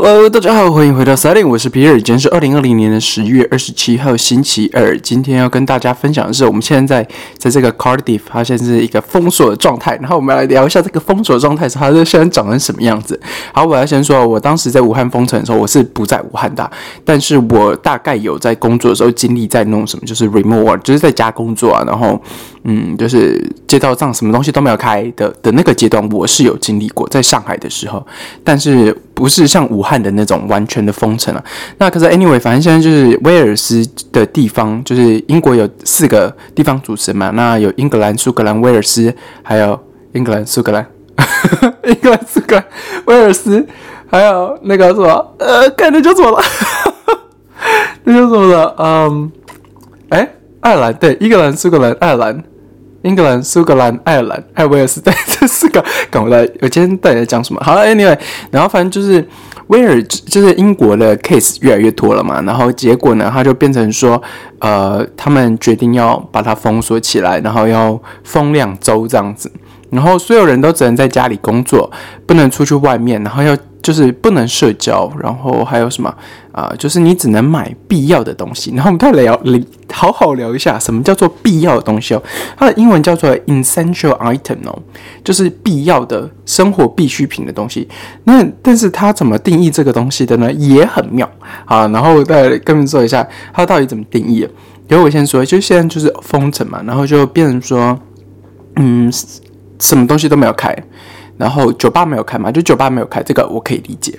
Hello，大家好，欢迎回到 Setting，我是皮尔，今天是二零二零年的十月二十七号，星期二。今天要跟大家分享的是，我们现在在这个 Cardiff，它现在是一个封锁的状态。然后我们来聊一下这个封锁的状态，它是现在长成什么样子。好，我要先说，我当时在武汉封城的时候，我是不在武汉的，但是我大概有在工作的时候经历在弄什么，就是 remote，就是在家工作啊。然后，嗯，就是街道上什么东西都没有开的的那个阶段，我是有经历过，在上海的时候，但是不是像武汉的那种完全的封城了。那可是 anyway，反正现在就是威尔斯的地方，就是英国有四个地方组成嘛。那有英格兰、苏格兰、威尔斯，还有英格兰、苏格兰，英格兰、苏格兰、威尔斯，还有那个什么，呃，感觉就错了，那叫什么的？嗯，哎，爱尔兰对，英格兰、苏格兰、爱尔兰。英格兰、苏格兰、爱尔兰还有威尔斯，对，这四个搞不来。我今天到底在讲什么？好，Anyway，然后反正就是威尔，就是英国的 case 越来越多了嘛。然后结果呢，他就变成说，呃，他们决定要把它封锁起来，然后要封两周这样子。然后所有人都只能在家里工作，不能出去外面，然后要。就是不能社交，然后还有什么啊？就是你只能买必要的东西。然后我们再聊，聊好好聊一下什么叫做必要的东西哦。它的英文叫做 essential item 哦，就是必要的生活必需品的东西。那但是它怎么定义这个东西的呢？也很妙啊。然后再跟你说一下，它到底怎么定义？由我先说，就现在就是封城嘛，然后就变成说，嗯，什么东西都没有开。然后酒吧没有开嘛？就酒吧没有开，这个我可以理解。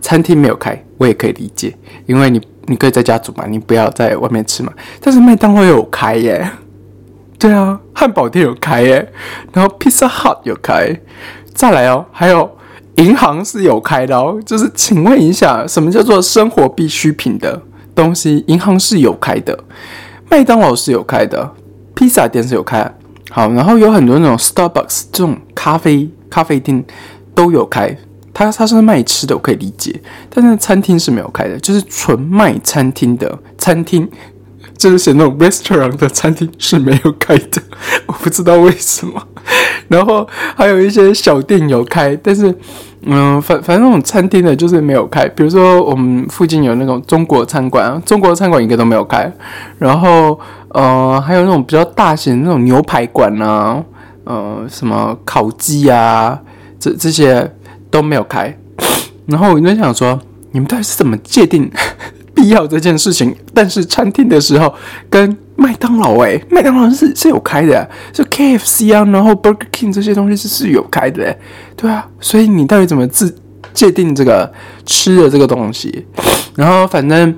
餐厅没有开，我也可以理解，因为你你可以在家煮嘛，你不要在外面吃嘛。但是麦当劳有开耶，对啊，汉堡店有开耶，然后 Pizza Hut 有开，再来哦，还有银行是有开的哦。就是请问一下，什么叫做生活必需品的东西？银行是有开的，麦当劳是有开的，披萨店是有开。好，然后有很多那种 Starbucks 这种咖啡。咖啡厅都有开，它它是卖吃的，我可以理解。但是餐厅是没有开的，就是纯卖餐厅的餐厅，就是写那种 restaurant 的餐厅是没有开的，我不知道为什么。然后还有一些小店有开，但是嗯，反反正那种餐厅的就是没有开。比如说我们附近有那种中国餐馆，中国餐馆一个都没有开。然后呃，还有那种比较大型的那种牛排馆啊。呃，什么烤鸡啊，这这些都没有开。然后我就想说，你们到底是怎么界定 必要这件事情？但是餐厅的时候跟麦当劳，哎，麦当劳是是有开的，就 K F C 啊，然后 Burger King 这些东西是是有开的，对啊。所以你到底怎么自界定这个吃的这个东西？然后反正。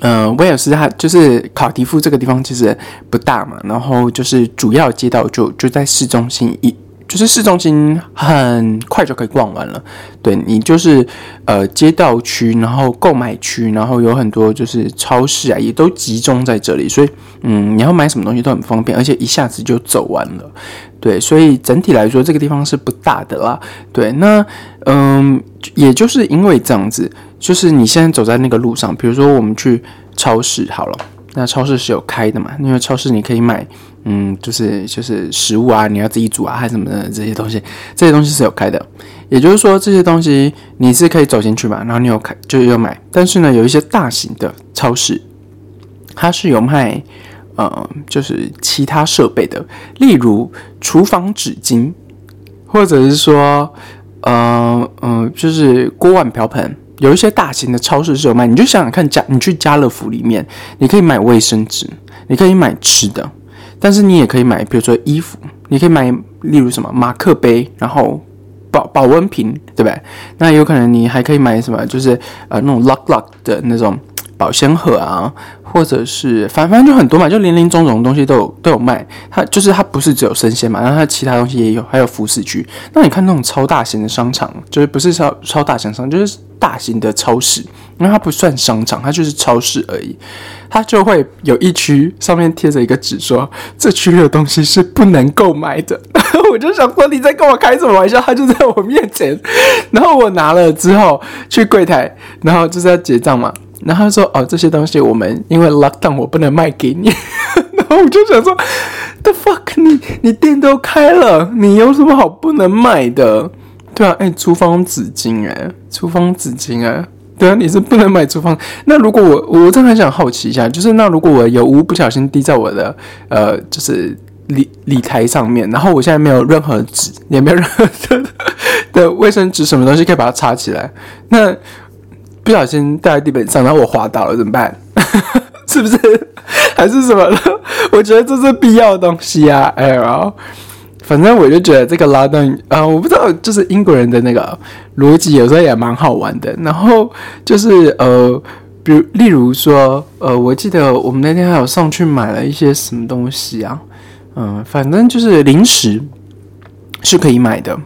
嗯，威尔斯它就是考迪夫这个地方其实不大嘛，然后就是主要街道就就在市中心，一就是市中心很快就可以逛完了。对你就是呃街道区，然后购买区，然后有很多就是超市啊，也都集中在这里，所以嗯你要买什么东西都很方便，而且一下子就走完了。对，所以整体来说这个地方是不大的啦。对，那嗯也就是因为这样子。就是你现在走在那个路上，比如说我们去超市好了，那超市是有开的嘛？因为超市你可以买，嗯，就是就是食物啊，你要自己煮啊，还什么的这些东西，这些东西是有开的。也就是说，这些东西你是可以走进去嘛，然后你有开就有买。但是呢，有一些大型的超市，它是有卖，呃，就是其他设备的，例如厨房纸巾，或者是说，呃嗯，就是锅碗瓢盆。有一些大型的超市是有卖，你就想想看，家你去家乐福里面，你可以买卫生纸，你可以买吃的，但是你也可以买，比如说衣服，你可以买，例如什么马克杯，然后保保温瓶，对不对？那有可能你还可以买什么，就是呃那种 lock lock 的那种保鲜盒啊，或者是反反正就很多嘛，就林林总总的东西都有都有卖。它就是它不是只有生鲜嘛，然后它其他东西也有，还有服饰区。那你看那种超大型的商场，就是不是超超大型商，就是。大型的超市，因为它不算商场，它就是超市而已。它就会有一区上面贴着一个纸，说这区的东西是不能购买的。我就想说你在跟我开什么玩笑？他就在我面前，然后我拿了之后去柜台，然后就是要结账嘛。然后他说：“哦，这些东西我们因为 lock down，我不能卖给你。”然后我就想说：“The fuck，你你店都开了，你有什么好不能卖的？”对啊，哎，厨房纸巾，哎，厨房纸巾，哎，对啊，你是不能买厨房。那如果我，我真的很想好奇一下，就是那如果我有污不小心滴在我的呃，就是礼礼台上面，然后我现在没有任何纸，也没有任何的的卫生纸，什么东西可以把它插起来？那不小心掉在地板上，然后我滑倒了，怎么办？是不是？还是什么？我觉得这是必要的东西啊！哎呀，反正我就觉得这个拉登啊，我不知道，就是英国人的那个逻辑有时候也蛮好玩的。然后就是呃，比如例如说呃，我记得我们那天还有上去买了一些什么东西啊，嗯，反正就是零食是可以买的，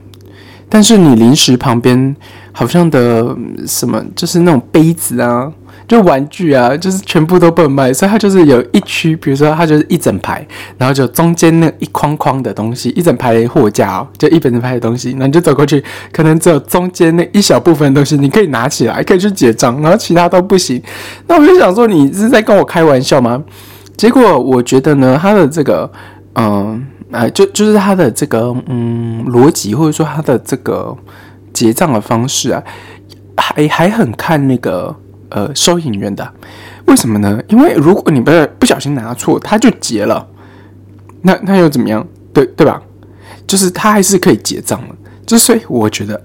但是你零食旁边好像的什么，就是那种杯子啊。就玩具啊，就是全部都不能卖，所以它就是有一区，比如说它就是一整排，然后就中间那一框框的东西，一整排货架哦，就一整排的东西，然后你就走过去，可能只有中间那一小部分东西你可以拿起来，可以去结账，然后其他都不行。那我就想说，你是在跟我开玩笑吗？结果我觉得呢，他的这个，嗯，哎，就就是他的这个，嗯，逻辑或者说他的这个结账的方式啊，还还很看那个。呃，收银员的，为什么呢？因为如果你不不小心拿错，他就结了，那那又怎么样？对对吧？就是他还是可以结账的。就所以我觉得，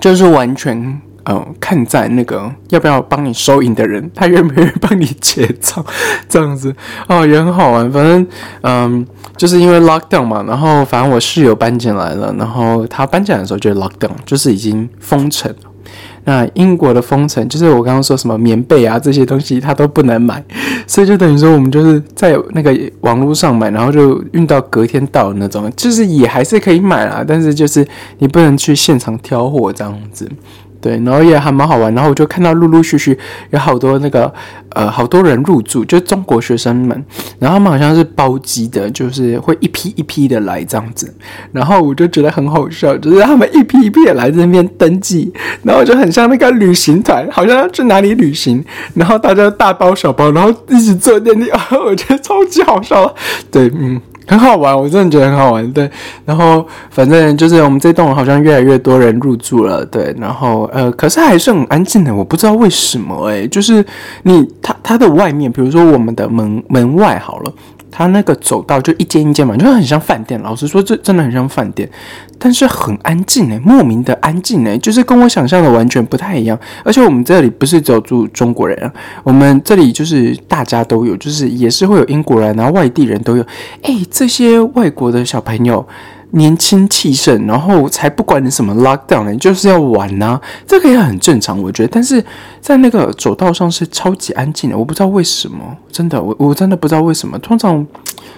就是完全呃，看在那个要不要帮你收银的人，他愿不愿意帮你结账，这样子哦，也很好玩。反正嗯，就是因为 lockdown 嘛，然后反正我室友搬进来了，然后他搬进来的时候就 lockdown，就是已经封城。那英国的封城，就是我刚刚说什么棉被啊这些东西，它都不能买，所以就等于说我们就是在那个网络上买，然后就运到隔天到那种，就是也还是可以买啦，但是就是你不能去现场挑货这样子。对，然后也还蛮好玩，然后我就看到陆陆续续有好多那个呃，好多人入住，就中国学生们，然后他们好像是包机的，就是会一批一批的来这样子，然后我就觉得很好笑，就是他们一批一批的来这边登记，然后就很像那个旅行团，好像要去哪里旅行，然后大家大包小包，然后一起坐电梯，啊，我觉得超级好笑，对，嗯。很好玩，我真的觉得很好玩。对，然后反正就是我们这栋好像越来越多人入住了。对，然后呃，可是还是很安静的，我不知道为什么。诶，就是你它它的外面，比如说我们的门门外好了。它那个走道就一间一间嘛，就很像饭店。老实说，这真的很像饭店，但是很安静诶，莫名的安静诶，就是跟我想象的完全不太一样。而且我们这里不是只有住中国人啊，我们这里就是大家都有，就是也是会有英国人，然后外地人都有。诶，这些外国的小朋友。年轻气盛，然后才不管你什么 lockdown 呢，就是要玩呐，这个也很正常，我觉得。但是在那个走道上是超级安静的，我不知道为什么，真的，我我真的不知道为什么。通常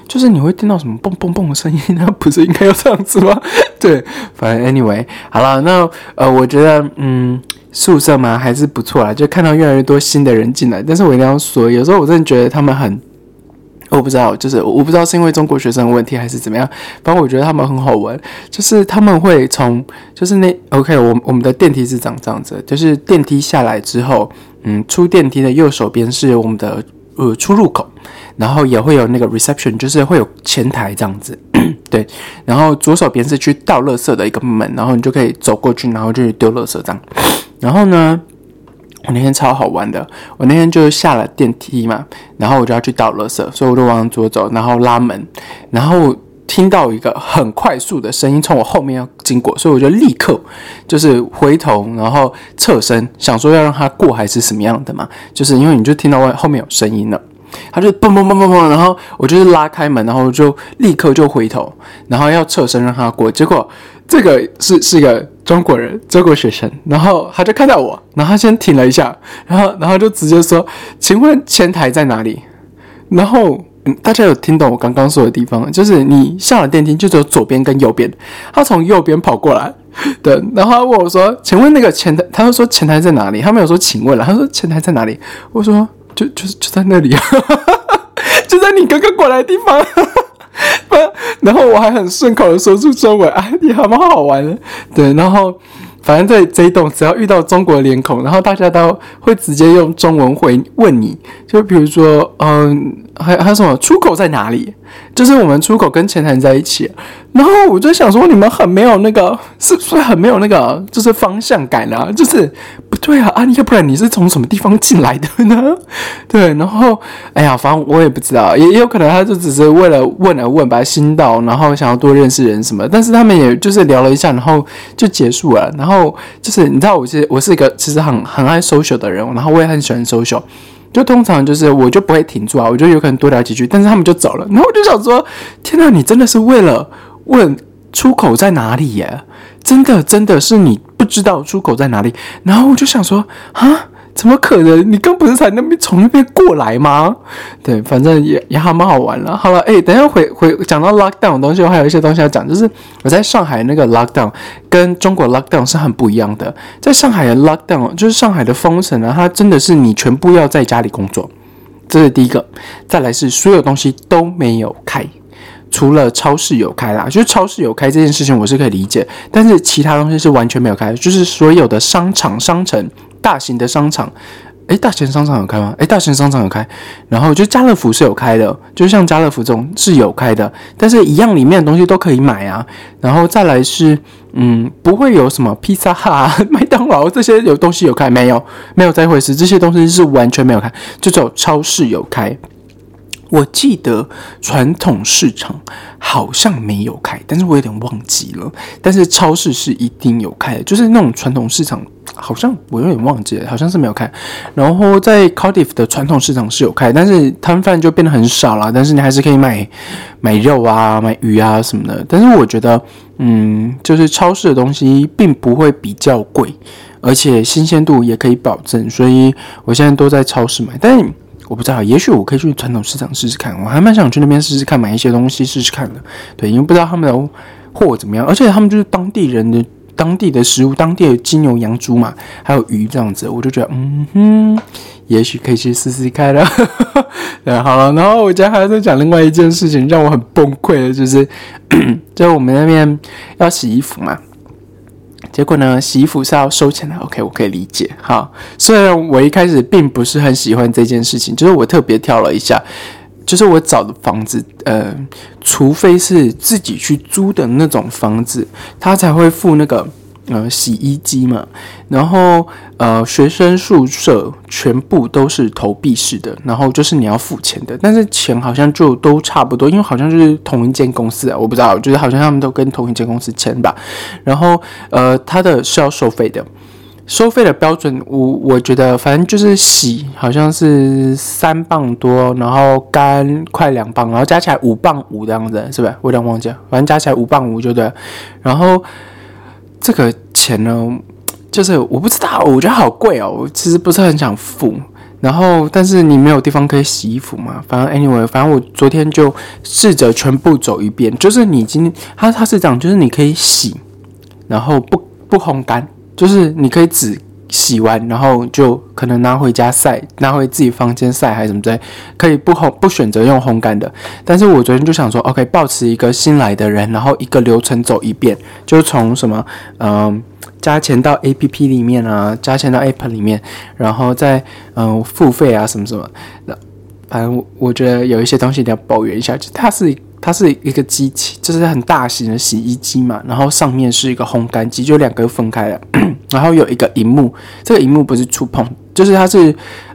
就是你会听到什么蹦蹦蹦的声音，那 不是应该要这样子吗？对，反正 anyway，好了，那呃，我觉得嗯，宿舍嘛还是不错啦，就看到越来越多新的人进来。但是我一定要说，有时候我真的觉得他们很。我不知道，就是我不知道是因为中国学生的问题还是怎么样。反正我觉得他们很好玩，就是他们会从，就是那 OK，我我们的电梯是长这样子，就是电梯下来之后，嗯，出电梯的右手边是我们的呃出入口，然后也会有那个 reception，就是会有前台这样子，对，然后左手边是去倒垃圾的一个门，然后你就可以走过去，然后就丢垃圾这样，然后呢？我那天超好玩的，我那天就下了电梯嘛，然后我就要去倒垃圾，所以我就往左走，然后拉门，然后听到一个很快速的声音从我后面要经过，所以我就立刻就是回头，然后侧身想说要让他过还是什么样的嘛，就是因为你就听到外后面有声音了，他就嘣嘣嘣嘣嘣，然后我就是拉开门，然后就立刻就回头，然后要侧身让他过，结果这个是是一个。中国人，中国学生，然后他就看到我，然后他先停了一下，然后，然后就直接说：“请问前台在哪里？”然后大家有听懂我刚刚说的地方，就是你下了电梯就只有左边跟右边，他从右边跑过来，对，然后他问我说：“请问那个前台？”他就说：“前台在哪里？”他没有说“请问了”，他说：“前台在哪里？”我说：“就就就在那里啊，就在你刚刚过来的地方。”然后我还很顺口的说出中文，哎，你好蛮好玩的，对。然后反正在这一栋，只要遇到中国脸孔，然后大家都会直接用中文回问你，就比如说，嗯，还还有什么出口在哪里？就是我们出口跟前台在一起，然后我就想说，你们很没有那个，是不是很没有那个，就是方向感啊？就是不对啊，啊，要不然你是从什么地方进来的呢？对，然后，哎呀，反正我也不知道，也也有可能他就只是为了问而问，把心到，然后想要多认识人什么。但是他们也就是聊了一下，然后就结束了。然后就是你知道，我是我是一个其实很很爱 social 的人，然后我也很喜欢 social。就通常就是我就不会停住啊，我就有可能多聊几句，但是他们就走了，然后我就想说，天哪，你真的是为了问出口在哪里耶？真的真的是你不知道出口在哪里？然后我就想说，啊。怎么可能？你刚不是才那边从那边过来吗？对，反正也也还蛮好玩了。好了，哎，等下回回讲到 lockdown 的东西，我还有一些东西要讲。就是我在上海那个 lockdown 跟中国 lockdown 是很不一样的。在上海的 lockdown 就是上海的封城啊，它真的是你全部要在家里工作，这是第一个。再来是所有东西都没有开，除了超市有开啦，就是超市有开这件事情我是可以理解，但是其他东西是完全没有开，就是所有的商场商城。大型的商场，诶，大型商场有开吗？诶，大型商场有开，然后就家乐福是有开的，就像家乐福这种是有开的，但是一样里面的东西都可以买啊。然后再来是，嗯，不会有什么披萨哈、麦当劳这些有东西有开没有？没有这回事，这些东西是完全没有开，就只有超市有开。我记得传统市场好像没有开，但是我有点忘记了。但是超市是一定有开的，就是那种传统市场，好像我有点忘记了，好像是没有开。然后在 Cardiff 的传统市场是有开，但是摊贩就变得很少了。但是你还是可以买买肉啊、买鱼啊什么的。但是我觉得，嗯，就是超市的东西并不会比较贵，而且新鲜度也可以保证，所以我现在都在超市买。但是。我不知道，也许我可以去传统市场试试看。我还蛮想去那边试试看，买一些东西试试看的。对，因为不知道他们的货怎么样，而且他们就是当地人的当地的食物，当地的金牛羊猪嘛，还有鱼这样子，我就觉得，嗯哼，也许可以去试试看了。对，好了，然后我今天还在讲另外一件事情，让我很崩溃的，就是，就我们那边要洗衣服嘛。结果呢，洗衣服是要收钱的。OK，我可以理解。哈。虽然我一开始并不是很喜欢这件事情，就是我特别挑了一下，就是我找的房子，呃，除非是自己去租的那种房子，他才会付那个。呃，洗衣机嘛，然后呃，学生宿舍全部都是投币式的，然后就是你要付钱的，但是钱好像就都差不多，因为好像就是同一间公司啊，我不知道，就是好像他们都跟同一间公司签吧。然后呃，它的是要收费的，收费的标准我我觉得反正就是洗好像是三磅多，然后干快两磅，然后加起来五磅五这样子，是不是？我有点忘记了，反正加起来五磅五就对，然后。这个钱呢，就是我不知道，我觉得好贵哦。我其实不是很想付，然后但是你没有地方可以洗衣服嘛。反正 anyway，反正我昨天就试着全部走一遍。就是你今天，他他是讲，就是你可以洗，然后不不烘干，就是你可以只。洗完，然后就可能拿回家晒，拿回自己房间晒，还是什么之类，可以不烘不选择用烘干的。但是我昨天就想说，OK，保持一个新来的人，然后一个流程走一遍，就从什么，嗯，加钱到 APP 里面啊，加钱到 App 里面，然后再嗯付费啊什么什么。那反正我觉得有一些东西一定要抱怨一下，就它是。它是一个机器，就是很大型的洗衣机嘛，然后上面是一个烘干机，就两个分开了，然后有一个荧幕，这个荧幕不是触碰，就是它是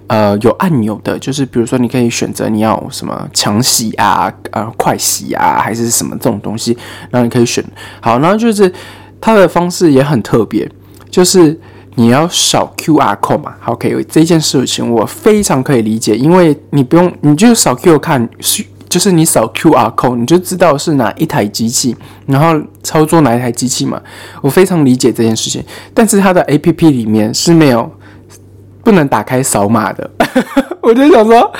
呃有按钮的，就是比如说你可以选择你要什么强洗啊、呃快洗啊，还是什么这种东西，然后你可以选。好，然后就是它的方式也很特别，就是你要扫 QR code 嘛。OK，这件事情我非常可以理解，因为你不用，你就扫 QR 看。就是你扫 QR code，你就知道是哪一台机器，然后操作哪一台机器嘛。我非常理解这件事情，但是它的 APP 里面是没有不能打开扫码的。我就想说，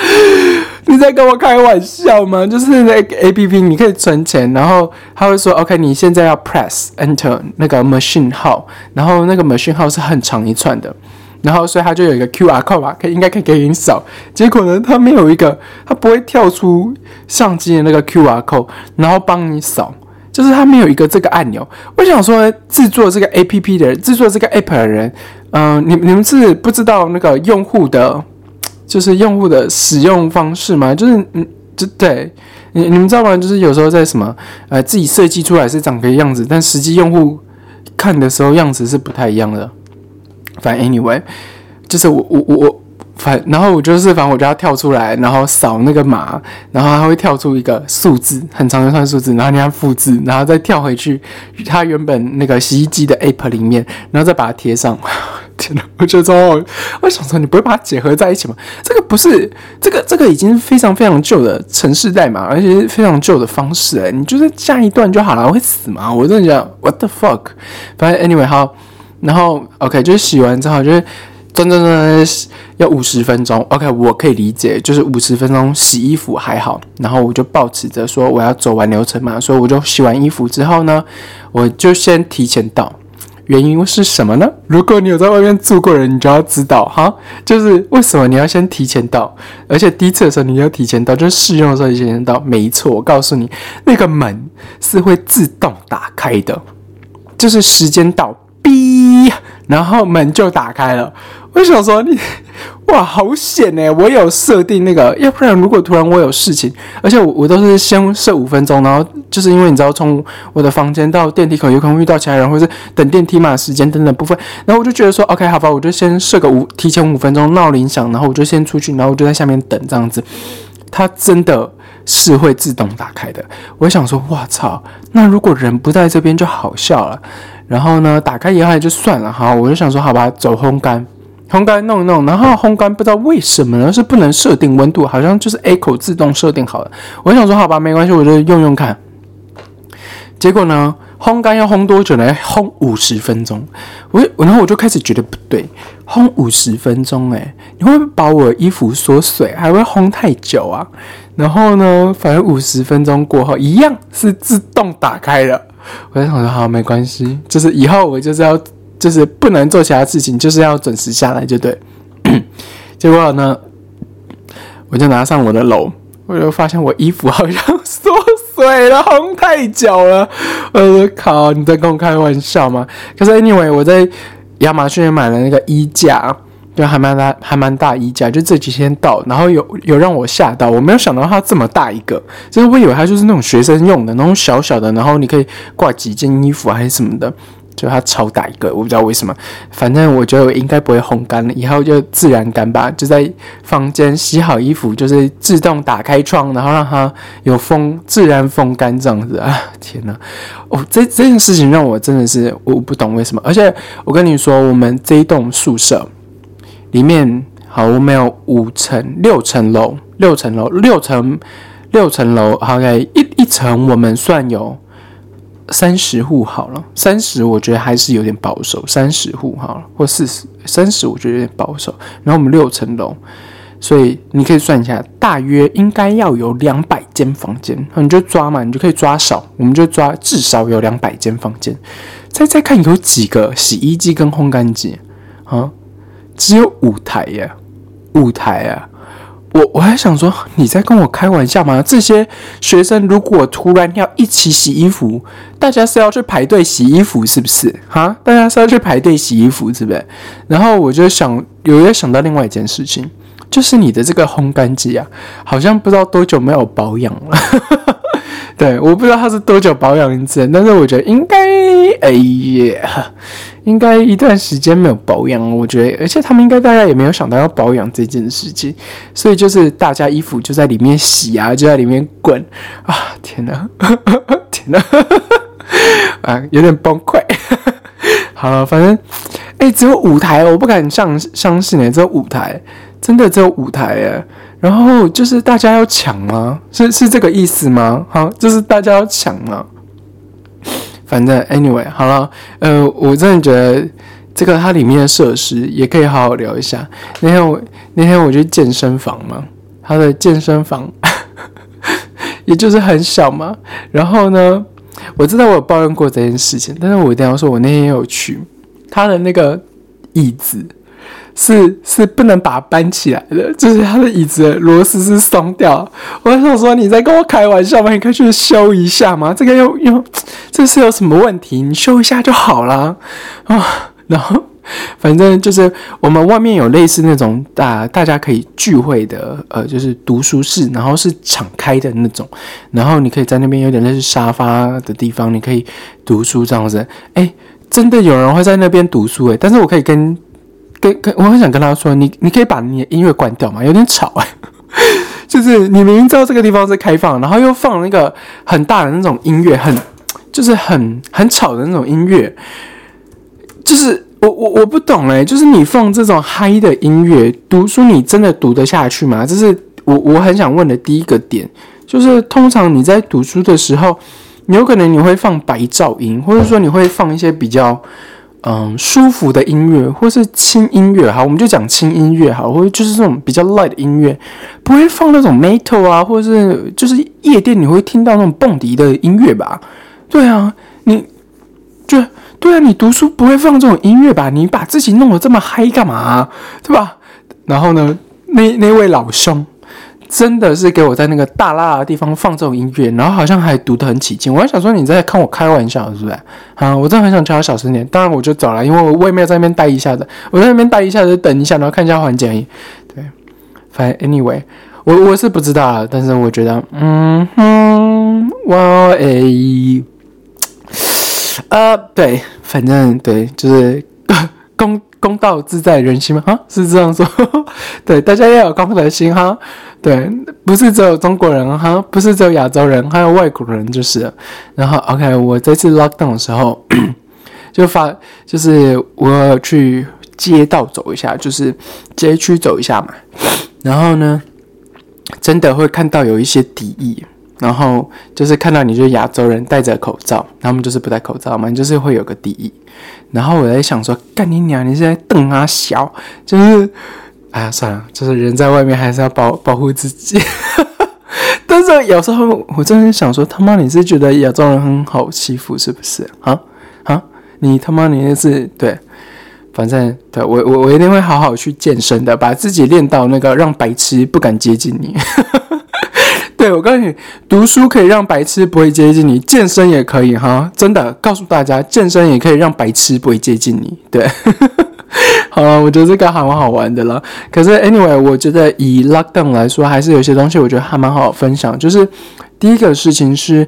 你在跟我开玩笑吗？就是那个 APP 你可以存钱，然后他会说 OK，你现在要 press enter 那个 machine 号，然后那个 machine 号是很长一串的。然后，所以它就有一个 Q R code 吧，可以应该可以给你扫。结果呢，它没有一个，它不会跳出相机的那个 Q R code，然后帮你扫。就是它没有一个这个按钮。我想说，制作这个 A P P 的人，制作这个 App 的人，嗯，你你们是不知道那个用户的，就是用户的使用方式吗？就是嗯，就对你你们知道吗？就是有时候在什么呃自己设计出来是长个样子，但实际用户看的时候样子是不太一样的。反正 anyway，就是我我我我。反，然后我就是反正我就要跳出来，然后扫那个码，然后它会跳出一个数字，很长一串数字，然后你要复制，然后再跳回去它原本那个洗衣机的 app 里面，然后再把它贴上。天哪，我觉得超好！我想说，你不会把它结合在一起吗？这个不是，这个这个已经非常非常旧的城市代码，而且是非常旧的方式哎，你就是下一段就好了，会死吗？我真的讲 what the fuck。反正 anyway 好，然后 OK 就是洗完之后就是。真真真要五十分钟，OK，我可以理解，就是五十分钟洗衣服还好。然后我就保持着说我要走完流程嘛，所以我就洗完衣服之后呢，我就先提前到。原因是什么呢？如果你有在外面住过人，你就要知道哈，就是为什么你要先提前到，而且第一次的时候你要提前到，就是试用的时候提前到。没错，我告诉你，那个门是会自动打开的，就是时间到，哔，然后门就打开了。我想说你，哇，好险呢！我有设定那个，要不然如果突然我有事情，而且我我都是先设五分钟，然后就是因为你知道，从我的房间到电梯口有可能遇到其他人，或者等电梯嘛，时间等等部分，然后我就觉得说，OK，好吧，我就先设个五，提前五分钟闹铃响，然后我就先出去，然后我就在下面等这样子。它真的是会自动打开的。我想说，哇操，那如果人不在这边就好笑了。然后呢，打开以后就算了哈，我就想说，好吧，走烘干。烘干弄一弄，然后烘干不知道为什么呢？是不能设定温度，好像就是 A 口自动设定好了。我想说好吧，没关系，我就用用看。结果呢，烘干要烘多久呢？烘五十分钟。我然后我就开始觉得不对，烘五十分钟，哎，你会不会把我衣服缩水？还会烘太久啊？然后呢，反正五十分钟过后，一样是自动打开了。我就想说好，没关系，就是以后我就是要。就是不能做其他事情，就是要准时下来，就对。结果呢，我就拿上我的楼，我就发现我衣服好像对了，红太久了。我靠，你在跟我开玩笑吗？可是 anyway，我在亚马逊买了那个衣架，就还蛮大，还蛮大衣架，就这几天到，然后有有让我吓到，我没有想到它这么大一个，就是我以为它就是那种学生用的那种小小的，然后你可以挂几件衣服还是什么的。就它超大一个，我不知道为什么，反正我觉得我应该不会烘干了，以后就自然干吧。就在房间洗好衣服，就是自动打开窗，然后让它有风，自然风干这样子啊！天哪，哦，这这件事情让我真的是我不懂为什么。而且我跟你说，我们这一栋宿舍里面，好，我们有五层、六层楼，六层楼，六层，六层楼，OK，一一层我们算有。三十户好了，三十我觉得还是有点保守。三十户好了，或四十，三十我觉得有点保守。然后我们六层楼，所以你可以算一下，大约应该要有两百间房间。你就抓嘛，你就可以抓少，我们就抓至少有两百间房间。再再看有几个洗衣机跟烘干机啊？只有五台呀，五台啊。我我还想说，你在跟我开玩笑吗？这些学生如果突然要一起洗衣服，大家是要去排队洗衣服，是不是？哈，大家是要去排队洗衣服，是不是？然后我就想，有又想到另外一件事情，就是你的这个烘干机啊，好像不知道多久没有保养了。对，我不知道它是多久保养一次，但是我觉得应该，哎呀。应该一段时间没有保养，我觉得，而且他们应该大家也没有想到要保养这件事情，所以就是大家衣服就在里面洗啊，就在里面滚 啊！天哪，天哪，啊，有点崩溃。好了，反正，哎，只有五台，我不敢相相信哎，只有五台，真的只有五台哎。然后就是大家要抢吗？是是这个意思吗？好，就是大家要抢吗？反正 anyway 好了，呃，我真的觉得这个它里面的设施也可以好好聊一下。那天我那天我去健身房嘛，它的健身房 也就是很小嘛。然后呢，我知道我有抱怨过这件事情，但是我一定要说，我那天也有去，它的那个椅子是是不能把它搬起来的，就是它的椅子的螺丝是松掉。我想说你在跟我开玩笑吗？你可以去修一下吗？这个又又这是有什么问题？你修一下就好了啊。然后反正就是我们外面有类似那种大大家可以聚会的呃，就是读书室，然后是敞开的那种，然后你可以在那边有点类似沙发的地方，你可以读书这样子。哎，真的有人会在那边读书哎，但是我可以跟。跟跟，我很想跟他说，你你可以把你的音乐关掉吗？有点吵哎，就是你明明知道这个地方是开放，然后又放那个很大的那种音乐，很就是很很吵的那种音乐，就是我我我不懂哎，就是你放这种嗨的音乐，读书你真的读得下去吗？这是我我很想问的第一个点，就是通常你在读书的时候，你有可能你会放白噪音，或者说你会放一些比较。嗯，舒服的音乐，或是轻音乐，好，我们就讲轻音乐，好，或者就是这种比较 light 的音乐，不会放那种 metal 啊，或者是就是夜店你会听到那种蹦迪的音乐吧？对啊，你，就对啊，你读书不会放这种音乐吧？你把自己弄得这么嗨干嘛？对吧？然后呢，那那位老兄。真的是给我在那个大拉的地方放这种音乐，然后好像还读得很起劲。我还想说你在看我开玩笑是不是？啊，我真的很想叫他小声点。当然我就走了，因为我我也没有在那边待一下子，我在那边待一下子等一下，然后看一下环境而已。对，反正 anyway，我我是不知道，但是我觉得，嗯哼，哇诶，呃，对，反正对，就是公公道自在人心嘛，哈，是这样说。对，大家要有公德心哈。对，不是只有中国人哈，不是只有亚洲人，还有外国人就是。然后，OK，我这次 lockdown 的时候，就发，就是我去街道走一下，就是街区走一下嘛。然后呢，真的会看到有一些敌意，然后就是看到你就亚洲人戴着口罩，他们就是不戴口罩嘛，就是会有个敌意。然后我在想说，干你娘，你是在瞪啊小，就是。哎呀，算了，就是人在外面还是要保保护自己。但是有时候我真的想说，他妈你是觉得亚洲人很好欺负是不是？啊啊，你他妈你那是对，反正对我我我一定会好好去健身的，把自己练到那个让白痴不敢接近你。对我告诉你，读书可以让白痴不会接近你，健身也可以哈，真的告诉大家，健身也可以让白痴不会接近你。对。好了，我觉得这个还蛮好玩的啦。可是，anyway，我觉得以 lockdown 来说，还是有些东西我觉得还蛮好分享。就是第一个事情是，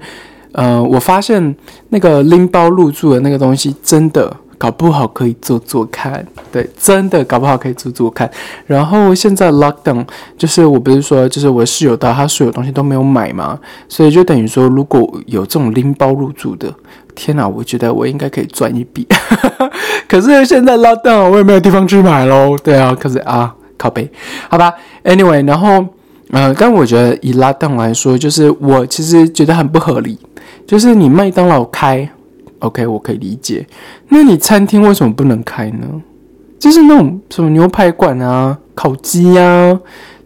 呃，我发现那个拎包入住的那个东西真的。搞不好可以做做看，对，真的搞不好可以做做看。然后现在 lockdown，就是我不是说，就是我室友的他所有东西都没有买嘛，所以就等于说，如果有这种拎包入住的，天哪，我觉得我应该可以赚一笔。可是现在 lockdown，我也没有地方去买喽。对啊，可是啊，靠背，好吧。Anyway，然后呃，但我觉得以 lockdown 来说，就是我其实觉得很不合理，就是你麦当劳开。OK，我可以理解。那你餐厅为什么不能开呢？就是那种什么牛排馆啊、烤鸡呀，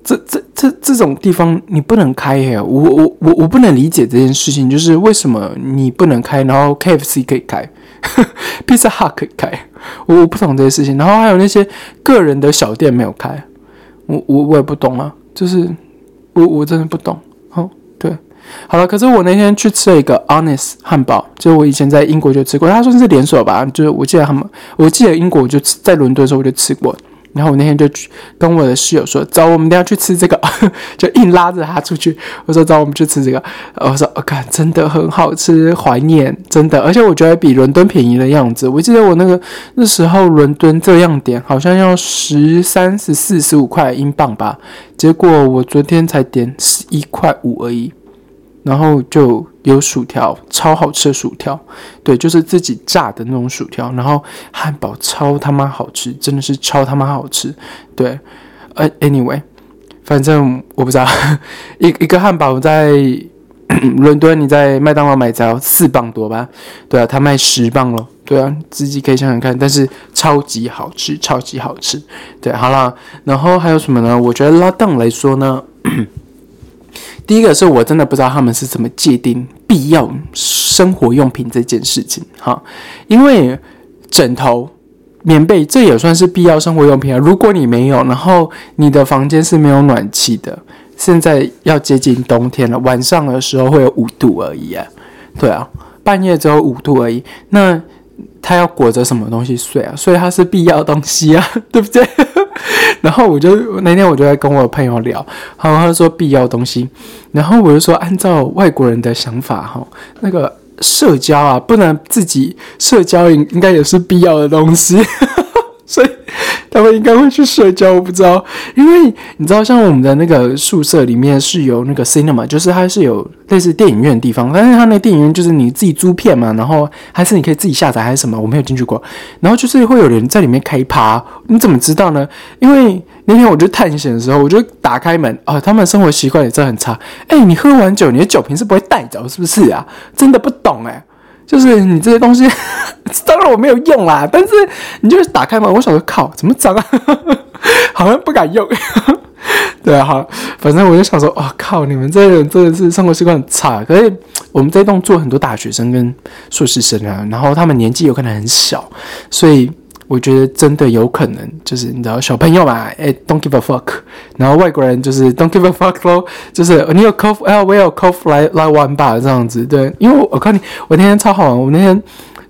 这这这这种地方你不能开耶。我我我我不能理解这件事情，就是为什么你不能开，然后 KFC 可以开，Pizza Hut 可以开，我我不懂这些事情。然后还有那些个人的小店没有开，我我我也不懂啊，就是我我真的不懂。好了，可是我那天去吃了一个 Honest 汉堡，就是我以前在英国就吃过，它算是连锁吧。就是我记得他们，我记得英国我就在伦敦的时候我就吃过。然后我那天就跟我的室友说：“走，我们等下去吃这个。”就硬拉着他出去。我说：“走，我们去吃这个。”我说：“我看真的很好吃，怀念真的，而且我觉得比伦敦便宜的样子。我记得我那个那时候伦敦这样点好像要十三、十四、十五块英镑吧，结果我昨天才点十一块五而已。”然后就有薯条，超好吃的薯条，对，就是自己炸的那种薯条。然后汉堡超他妈好吃，真的是超他妈好吃。对，呃，anyway，反正我不知道，一一个汉堡在伦敦你在麦当劳买只要四磅多吧？对啊，他卖十磅了。对啊，自己可以想想看，但是超级好吃，超级好吃。对，好了，然后还有什么呢？我觉得拉档来说呢。第一个是我真的不知道他们是怎么界定必要生活用品这件事情哈，因为枕头棉被这也算是必要生活用品啊。如果你没有，然后你的房间是没有暖气的，现在要接近冬天了，晚上的时候会有五度而已啊。对啊，半夜只有五度而已。那他要裹着什么东西睡啊？所以它是必要东西啊，对不对？然后我就那天我就在跟我朋友聊，然后他说必要东西，然后我就说按照外国人的想法哈，那个社交啊，不能自己社交应应该也是必要的东西，所以。他们应该会去社交，我不知道，因为你知道，像我们的那个宿舍里面是有那个 cinema，就是它是有类似电影院的地方，但是它那电影院就是你自己租片嘛，然后还是你可以自己下载还是什么，我没有进去过，然后就是会有人在里面开趴，你怎么知道呢？因为那天我就探险的时候，我就打开门啊，他们生活习惯也真的很差，哎，你喝完酒，你的酒瓶是不会带走，是不是啊？真的不懂哎。就是你这些东西，当然我没有用啦，但是你就是打开嘛，我想说靠，怎么脏啊？好像不敢用。对啊，好，反正我就想说，哇靠，你们这些人真的是生活习惯很差。可是我们这栋住很多大学生跟硕士生啊，然后他们年纪有可能很小，所以。我觉得真的有可能，就是你知道小朋友嘛，哎，don't give a fuck，然后外国人就是 don't give a fuck 咯，就是你有 cough，哎，我有 cough 来来玩吧，这样子，对，因为我我告诉你，我那天超好玩，我那天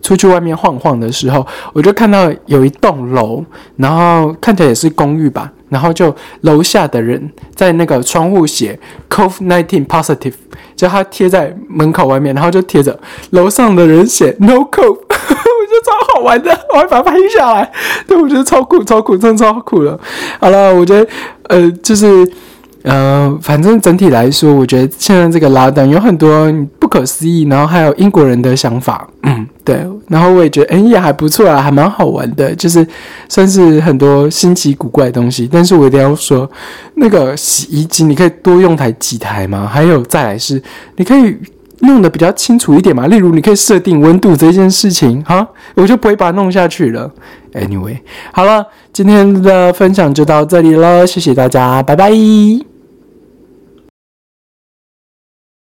出去外面晃晃的时候，我就看到有一栋楼，然后看起来也是公寓吧，然后就楼下的人在那个窗户写 cough nineteen positive，就他贴在门口外面，然后就贴着楼上的人写 no cough。超好玩的，我还把它拍下来。对，我觉得超酷，超酷，真的超酷的。好了，我觉得，呃，就是，呃，反正整体来说，我觉得现在这个拉登有很多不可思议，然后还有英国人的想法，嗯，对。然后我也觉得，哎，也还不错啊，还蛮好玩的，就是算是很多新奇古怪的东西。但是我一定要说，那个洗衣机你可以多用台几台吗？还有再来是，你可以。弄得比较清楚一点嘛，例如你可以设定温度这件事情，哈，我就不会把它弄下去了。Anyway，好了，今天的分享就到这里了，谢谢大家，拜拜。